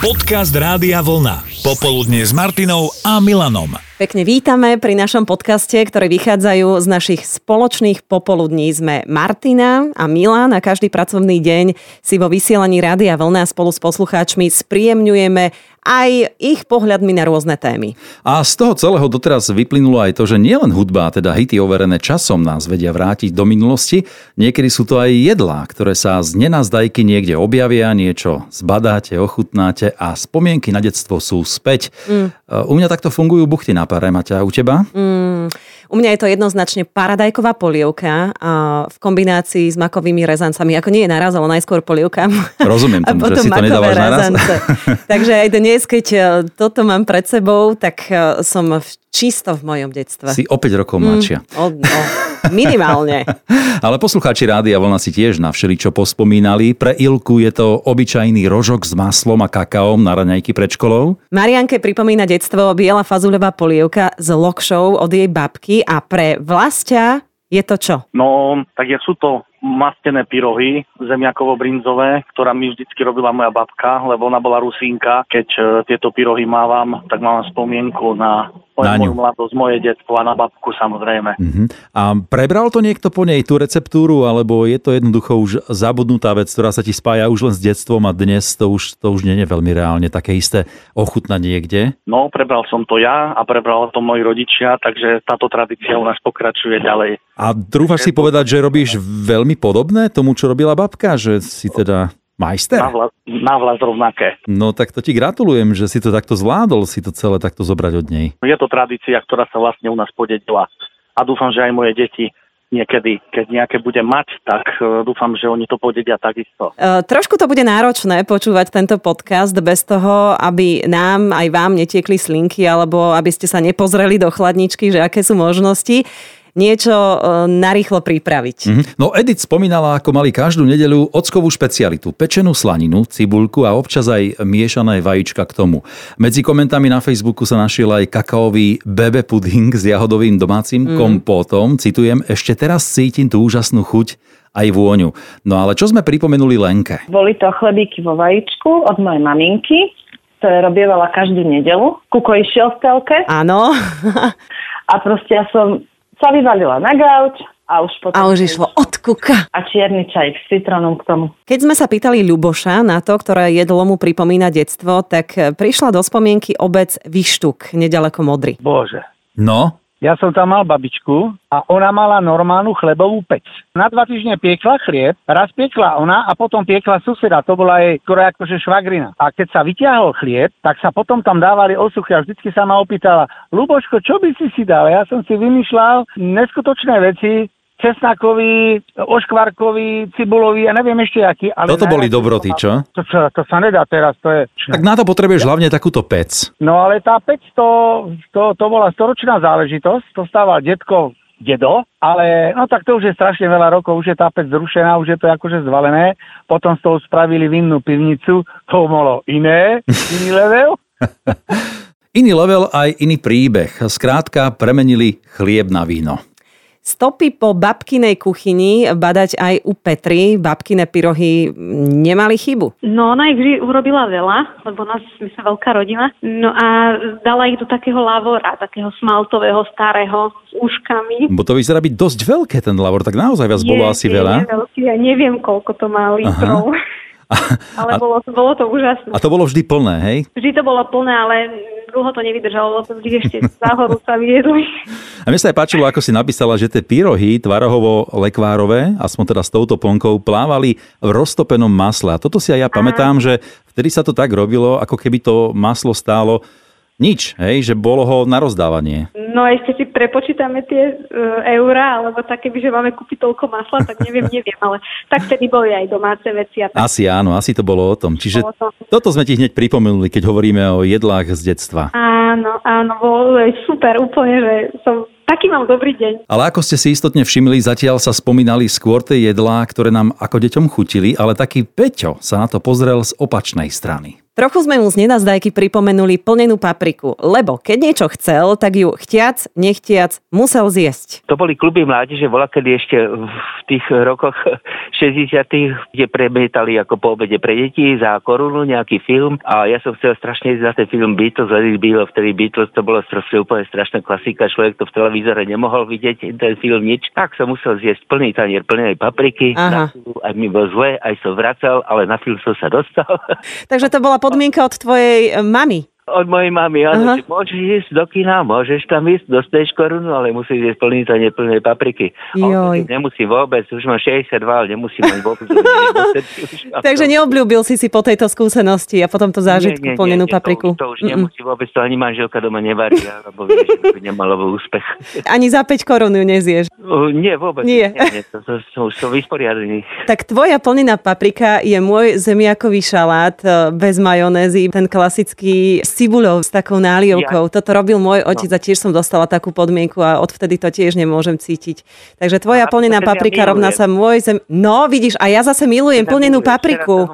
Podcast Rádia Vlna. Popoludne s Martinou a Milanom. Pekne vítame pri našom podcaste, ktoré vychádzajú z našich spoločných popoludní. Sme Martina a Milan a každý pracovný deň si vo vysielaní Rádia Vlna spolu s poslucháčmi spríjemňujeme aj ich pohľadmi na rôzne témy. A z toho celého doteraz vyplynulo aj to, že nielen hudba, teda hity overené časom nás vedia vrátiť do minulosti, niekedy sú to aj jedlá, ktoré sa z nenazdajky niekde objavia, niečo zbadáte, ochutnáte a spomienky na detstvo sú späť. Mm. U mňa takto fungujú buchty na pare, Maťa, u teba? Mm. U mňa je to jednoznačne paradajková polievka a v kombinácii s makovými rezancami. Ako nie je naraz, ale najskôr polievka. Rozumiem tomu, že si to nedávaš naraz. Takže aj dnes, keď e, toto mám pred sebou, tak e, som v, čisto v mojom detstve. Si o 5 rokov mladšia. Mm, o, no, minimálne. ale poslucháči Rádia Vlna si tiež na všeličo pospomínali. Pre Ilku je to obyčajný rožok s maslom a kakaom na raňajky pred školou. Marianke pripomína detstvo biela fazuľová polievka s lokšou od jej babky a pre vlastia je to čo? No, tak ja sú to mastené pyrohy zemiakovo-brinzové, ktorá mi vždycky robila moja babka, lebo ona bola rusínka. Keď uh, tieto pyrohy mávam, tak mám spomienku na na moju mladosť, moje detstvo a na babku samozrejme. Uh-huh. A prebral to niekto po nej tú receptúru, alebo je to jednoducho už zabudnutá vec, ktorá sa ti spája už len s detstvom a dnes to už, to už nie je veľmi reálne také isté ochutnať niekde? No, prebral som to ja a prebral to moji rodičia, takže táto tradícia u nás pokračuje ďalej. A trúfaš si povedať, že robíš veľmi podobné tomu, čo robila babka? Že si teda majster? Na vlast, na vlast rovnaké. No tak to ti gratulujem, že si to takto zvládol, si to celé takto zobrať od nej. Je to tradícia, ktorá sa vlastne u nás podedila. A dúfam, že aj moje deti niekedy, keď nejaké bude mať, tak uh, dúfam, že oni to podedia takisto. Uh, trošku to bude náročné počúvať tento podcast bez toho, aby nám aj vám netiekli slinky alebo aby ste sa nepozreli do chladničky, že aké sú možnosti niečo e, narýchlo pripraviť. Mm-hmm. No Edith spomínala, ako mali každú nedeľu ockovú špecialitu, pečenú slaninu, cibulku a občas aj miešané vajíčka k tomu. Medzi komentami na Facebooku sa našiel aj kakaový bebe puding s jahodovým domácim mm. kompótom. Citujem, ešte teraz cítim tú úžasnú chuť aj vôňu. No ale čo sme pripomenuli Lenke? Boli to chlebíky vo vajíčku od mojej maminky, ktoré robievala každú nedelu. Kuko išiel v telke. Áno. a proste ja som sa vyvalila na gauč a už potom... A už išlo od kuka. A čierny čaj s citrónom k tomu. Keď sme sa pýtali Ľuboša na to, ktoré jedlo mu pripomína detstvo, tak prišla do spomienky obec Vyštuk, nedaleko Modry. Bože. No? Ja som tam mal babičku a ona mala normálnu chlebovú pec. Na dva týždne piekla chlieb, raz piekla ona a potom piekla suseda, to bola jej skoro akože švagrina. A keď sa vyťahol chlieb, tak sa potom tam dávali osuchy a vždycky sa ma opýtala, Luboško, čo by si si dal? Ja som si vymýšľal neskutočné veci, cesnakový, oškvarkový, cibulový a neviem ešte aký. Ale Toto boli dobroty, čo? To, to, to sa nedá teraz, to je... Tak na to potrebuješ hlavne takúto pec. No ale tá pec, to, to, to bola storočná záležitosť, to stával detko dedo, ale no tak to už je strašne veľa rokov, už je tá pec zrušená, už je to akože zvalené, potom z toho spravili vinnú pivnicu, to bolo iné, iný level. iný level aj iný príbeh. Skrátka premenili chlieb na víno. Stopy po babkinej kuchyni badať aj u Petry. Babkine pyrohy nemali chybu. No ona ich vždy urobila veľa, lebo nás, my sme veľká rodina. No a dala ich do takého lavora, takého smaltového, starého, s uškami. Bo to vyzerá byť dosť veľké ten lavor, tak naozaj vás bolo asi je, veľa. Je veľký, ja neviem, koľko to má litrov. ale bolo, bolo to úžasné. A to bolo vždy plné, hej? Vždy to bolo plné, ale dlho to nevydržalo, lebo vždy ešte záhoru sa vyjedli. A mne sa aj páčilo, ako si napísala, že tie pyrohy tvarohovo-lekvárové, aspoň teda s touto plnkou, plávali v roztopenom masle. A toto si aj ja pamätám, že vtedy sa to tak robilo, ako keby to maslo stálo nič, hej, že bolo ho na rozdávanie. No ešte si prepočítame tie uh, eurá, alebo tak, keby, že máme kúpiť toľko masla, tak neviem, neviem, ale tak vtedy boli aj domáce veci. A tak. Asi áno, asi to bolo o tom. Čiže to. toto sme ti hneď pripomenuli, keď hovoríme o jedlách z detstva. Áno, áno, bolo super, úplne, že som taký mám dobrý deň. Ale ako ste si istotne všimli, zatiaľ sa spomínali skôr tie jedlá, ktoré nám ako deťom chutili, ale taký Peťo sa na to pozrel z opačnej strany. Trochu sme mu z nenazdajky pripomenuli plnenú papriku, lebo keď niečo chcel, tak ju chtiac, nechtiac musel zjesť. To boli kluby mládeže, bola kedy ešte v tých rokoch 60 kde premietali ako po obede pre deti za korunu nejaký film a ja som chcel strašne ísť na ten film Beatles, Let it be, vtedy Beatles to bolo proste úplne strašná klasika, človek to v televízore nemohol vidieť, ten film nič, tak som musel zjesť plný tanier plnej papriky, Aha. aj mi bol zle, aj som vracal, ale na film som sa dostal. Takže to bola podmienka od tvojej e, mamy. Od mojej mamy, áno, Aha. že môžeš ísť do kina, môžeš tam ísť, dostaneš korunu, ale musíš jesť plný tanier plnej papriky. A Joj. Nemusím vôbec, už mám 62, ale nemusím mať vôbec. Takže to- neobľúbil si si po tejto skúsenosti a potom to zážitku Nie, nie, plnenú nie, papriku. To, to už nemusí vôbec, to ani manželka doma nevarí, lebo vie, že to by nemalo úspech. Ani za 5 korún ju nezieš. Uh, nie, vôbec. Nie. nie, nie to, to, to, už som vysporiadaný. Tak tvoja plnená paprika je môj zemiakový šalát e, bez majonézy, ten klasický s cibuľou, s takou nálievkou. Toto robil môj otec a tiež som dostala takú podmienku a odvtedy to tiež nemôžem cítiť. Takže tvoja A, plnená paprika rovná milujem. sa môj zem... No, vidíš, a ja zase milujem plnenú papriku.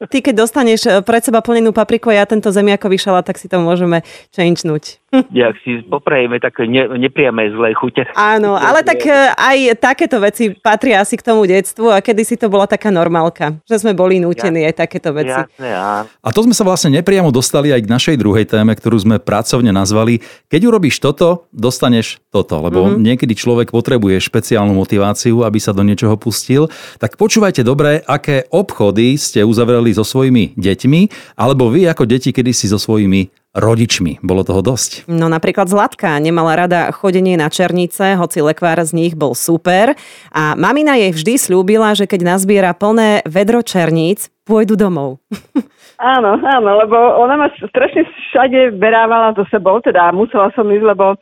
Ty, keď dostaneš e, pred seba plnenú papriku a ja tento zemiakový šalát, tak si to môžeme changenúť. Jak si poprajeme také ne, nepriame zlé chute. Áno, ale tak e, aj takéto veci patria asi k tomu detstvu a kedysi to bola taká normálka, že sme boli nútení aj takéto veci. Jasné, áno. A to sme sa vlastne nepriamo dostali aj k našej druhej téme, ktorú sme pracovne nazvali Keď urobíš toto, dostaneš toto. Lebo mm-hmm. niekedy človek potrebuje špeciálnu motiváciu, aby sa do niečoho pustil. Tak počúvajte dobre, aké obchody ste uzavreli so svojimi deťmi, alebo vy ako deti kedysi so svojimi rodičmi. Bolo toho dosť. No napríklad Zlatka nemala rada chodenie na černice, hoci lekvár z nich bol super. A mamina jej vždy slúbila, že keď nazbiera plné vedro černíc, pôjdu domov. Áno, áno, lebo ona ma strašne všade berávala so sebou, teda musela som ísť, lebo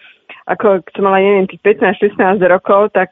ako keď som mala, neviem, tých 15-16 rokov, tak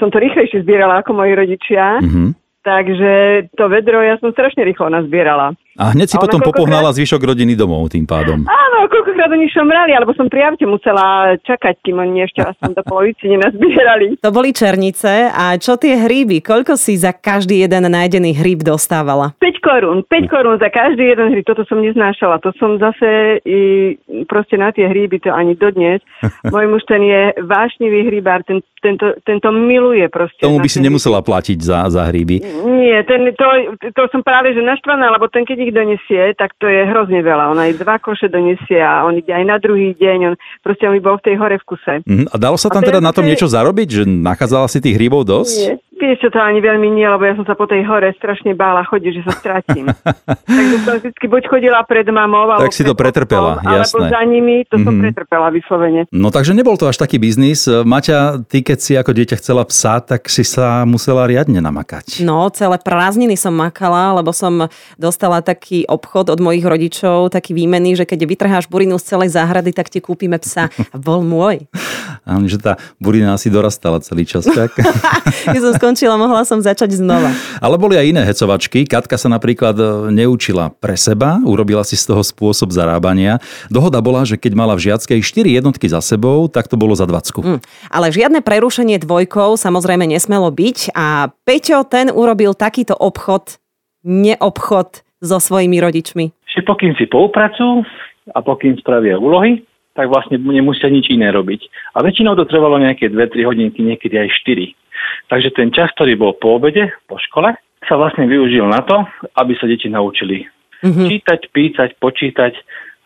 som to rýchlejšie zbierala ako moji rodičia. Mhm. Takže to vedro ja som strašne rýchlo nazbierala. A hneď si A potom popohnala zvyšok rodiny domov tým pádom. Áno, koľkokrát oni šomrali, alebo som pri aute musela čakať, kým oni ešte aspoň do polovici nenazbierali. To boli černice a čo tie hríby? Koľko si za každý jeden nájdený hríb dostávala? 5 korún, 5 korún za každý jeden hríb, toto som neznášala. To som zase i, proste na tie hríby, to ani dodnes. Môj muž ten je vášnivý hríbár, ten, tento, tento miluje proste. Tomu by si nemusela platiť za, za hríby. Nie, ten, to, to som práve že naštvaná, lebo ten keď ich donesie, tak to je hrozne veľa. On aj dva koše donesie a on ide aj na druhý deň. On, proste on bol v tej hore v kuse. Mhm. A dalo sa A tam je teda na tom niečo zarobiť, že nachádzala si tých hríbov dosť? Nie. Vieš čo, to ani veľmi nie, lebo ja som sa po tej hore strašne bála chodiť, že sa stratím. Takže som vždy buď chodila pred mamou, alebo Tak si to pretrpela, alebo jasné. za nimi, to som Mhm. pretrpela vyslovene. No takže nebol to až taký biznis. Maťa, ty keď si ako dieťa chcela psa, tak si sa musela riadne namakať. No, celé prázdniny som makala, lebo som dostala taký obchod od mojich rodičov, taký výmenný, že keď vytrháš burinu z celej záhrady, tak ti kúpime psa. A bol môj. A že tá burina asi dorastala celý čas, tak? Keď som skončila, mohla som začať znova. Ale boli aj iné hecovačky. Katka sa napríklad e, neučila pre seba, urobila si z toho spôsob zarábania. Dohoda bola, že keď mala v žiackej 4 jednotky za sebou, tak to bolo za 20. Hm. Ale žiadne prerušenie dvojkou samozrejme nesmelo byť a Peťo ten urobil takýto obchod, neobchod so svojimi rodičmi. že pokým si poupracujú a pokým spravia úlohy, tak vlastne nemusia nič iné robiť. A väčšinou to trvalo nejaké 2-3 hodinky, niekedy aj 4. Takže ten čas, ktorý bol po obede, po škole, sa vlastne využil na to, aby sa deti naučili Mhm. čítať, písať, počítať,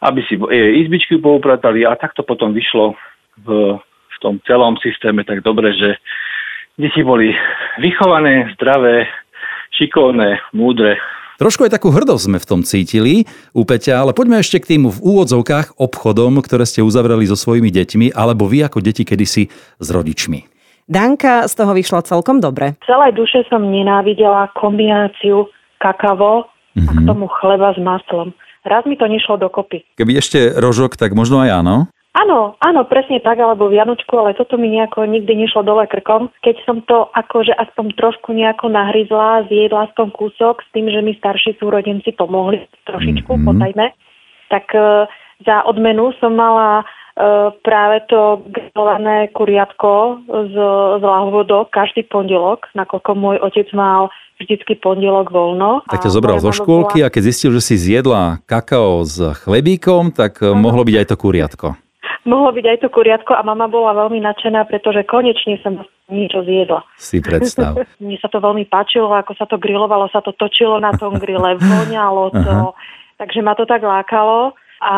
aby si e, izbičky poupratali a tak to potom vyšlo v, v tom celom systéme tak dobre, že deti boli vychované, zdravé, šikovné, múdre, Trošku aj takú hrdosť sme v tom cítili u Peťa, ale poďme ešte k tým v úvodzovkách obchodom, ktoré ste uzavreli so svojimi deťmi, alebo vy ako deti kedysi s rodičmi. Danka z toho vyšla celkom dobre. celej duše som nenávidela kombináciu kakavo a k tomu chleba s maslom. Raz mi to nešlo dokopy. Keby ešte rožok, tak možno aj áno. Áno, áno, presne tak, alebo Vianočku, ale toto mi nejako nikdy nešlo dole krkom. Keď som to akože aspoň trošku nejako nahryzla, zjedla som kúsok s tým, že mi starší súrodenci pomohli trošičku, Mhm. mm-hmm. potajme, tak e, za odmenu som mala práve to grillované kuriatko z, z lahvodok každý pondelok, nakoľko môj otec mal vždycky pondelok voľno. Tak ťa zobral zo škôlky a keď zistil, že si zjedla kakao s chlebíkom, tak uh mohlo byť aj to kuriatko. Mohlo byť aj to kuriatko a mama bola veľmi nadšená, pretože konečne som niečo zjedla. Si predstav. Mne sa to veľmi páčilo, ako sa to grilovalo, sa to točilo na tom grille, voňalo to, takže ma to tak lákalo. A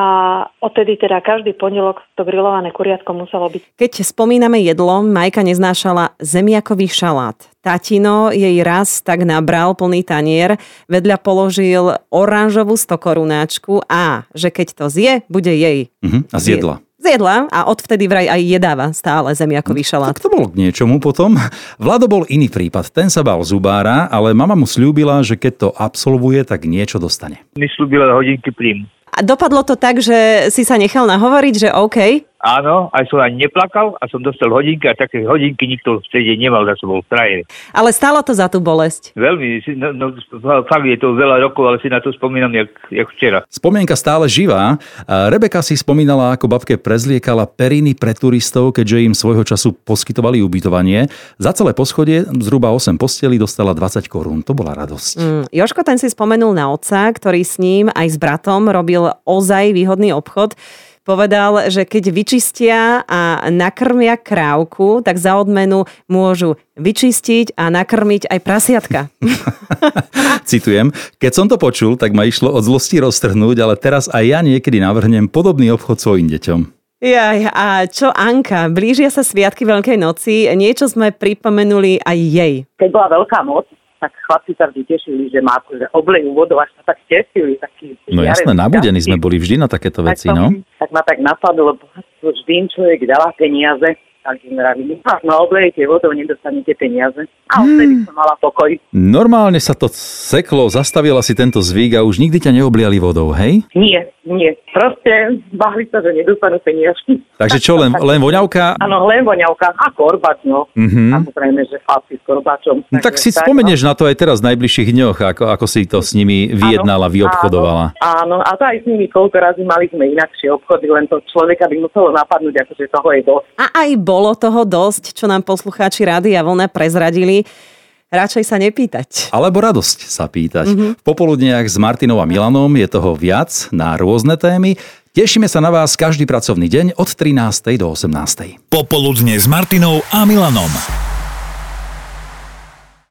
odtedy teda každý pondelok to grillované kuriatko muselo byť. Keď spomíname jedlo, Majka neznášala zemiakový šalát. Tatino jej raz tak nabral plný tanier, vedľa položil oranžovú stokorunáčku a že keď to zje, bude jej. Uh-huh. A zjedla. Zjedla a odvtedy vraj aj jedáva stále zemiakový šalát. Tak to bolo k niečomu potom. Vlado bol iný prípad. Ten sa bal zubára, ale mama mu slúbila, že keď to absolvuje, tak niečo dostane. Mi slúbila hodinky príjmu. A dopadlo to tak, že si sa nechal nahovoriť, že OK, Áno, aj som ani neplakal a som dostal hodinky a také hodinky nikto vtedy nemal za sebou v krajine. ale stálo to za tú bolesť. Veľmi, no, no, fakt je to veľa rokov, ale si na to spomínam jak, jak včera. Spomienka stále živá. Rebeka si spomínala, ako babke prezliekala periny pre turistov, keďže im svojho času poskytovali ubytovanie. Za celé poschodie, zhruba 8 postelí, dostala 20 korún. To bola radosť. Mm, Joško ten si spomenul na otca, ktorý s ním aj s bratom robil ozaj výhodný obchod. Povedal, že keď vyčistia a nakrmia krávku, tak za odmenu môžu vyčistiť a nakrmiť aj prasiatka. Citujem, keď som to počul, tak ma išlo od zlosti roztrhnúť, ale teraz aj ja niekedy navrhnem podobný obchod svojim deťom. Jaj, a čo Anka? Blížia sa sviatky Veľkej noci, niečo sme pripomenuli aj jej. keď bola veľká noc, tak chlapci sa vždy tešili, že má akože oblejú vodou, až sa tak tešili. Taký No jasné, nabudení sme boli vždy na takéto veci, tak, to- no. tak ma tak napadlo, lebo vždy človek dala peniaze, tak im vravili, ak ma oblejete vodou, nedostanete peniaze. A odtedy som mala pokoj. Normálne sa to seklo, zastavila si tento zvyk a už nikdy ťa neobliali vodou, hej? Nie, nie. Proste bahli sa, že nedostanú peniažky. Takže čo, len, len voňavka? Áno, len voňavka a korbač, no. Mhm. Samozrejme, že chlapci s korbačom. No, tak si spomenieš na to aj teraz v najbližších dňoch, ako, ako si to s nimi vyjednala, vyobchodovala. Áno, a to aj s nimi koľko razy mali sme inakšie obchody, len to človeka by muselo napadnúť, akože toho je dosť. A aj bolo toho dosť, čo nám poslucháči Rádia Vlna prezradili. Radšej sa nepýtať. Alebo radosť sa pýtať. Mhm. V popoludniach s Martinou a Milanom je toho viac na rôzne témy. Tešíme sa na vás každý pracovný deň od 13. do 18. Popoludne s Martinou a Milanom.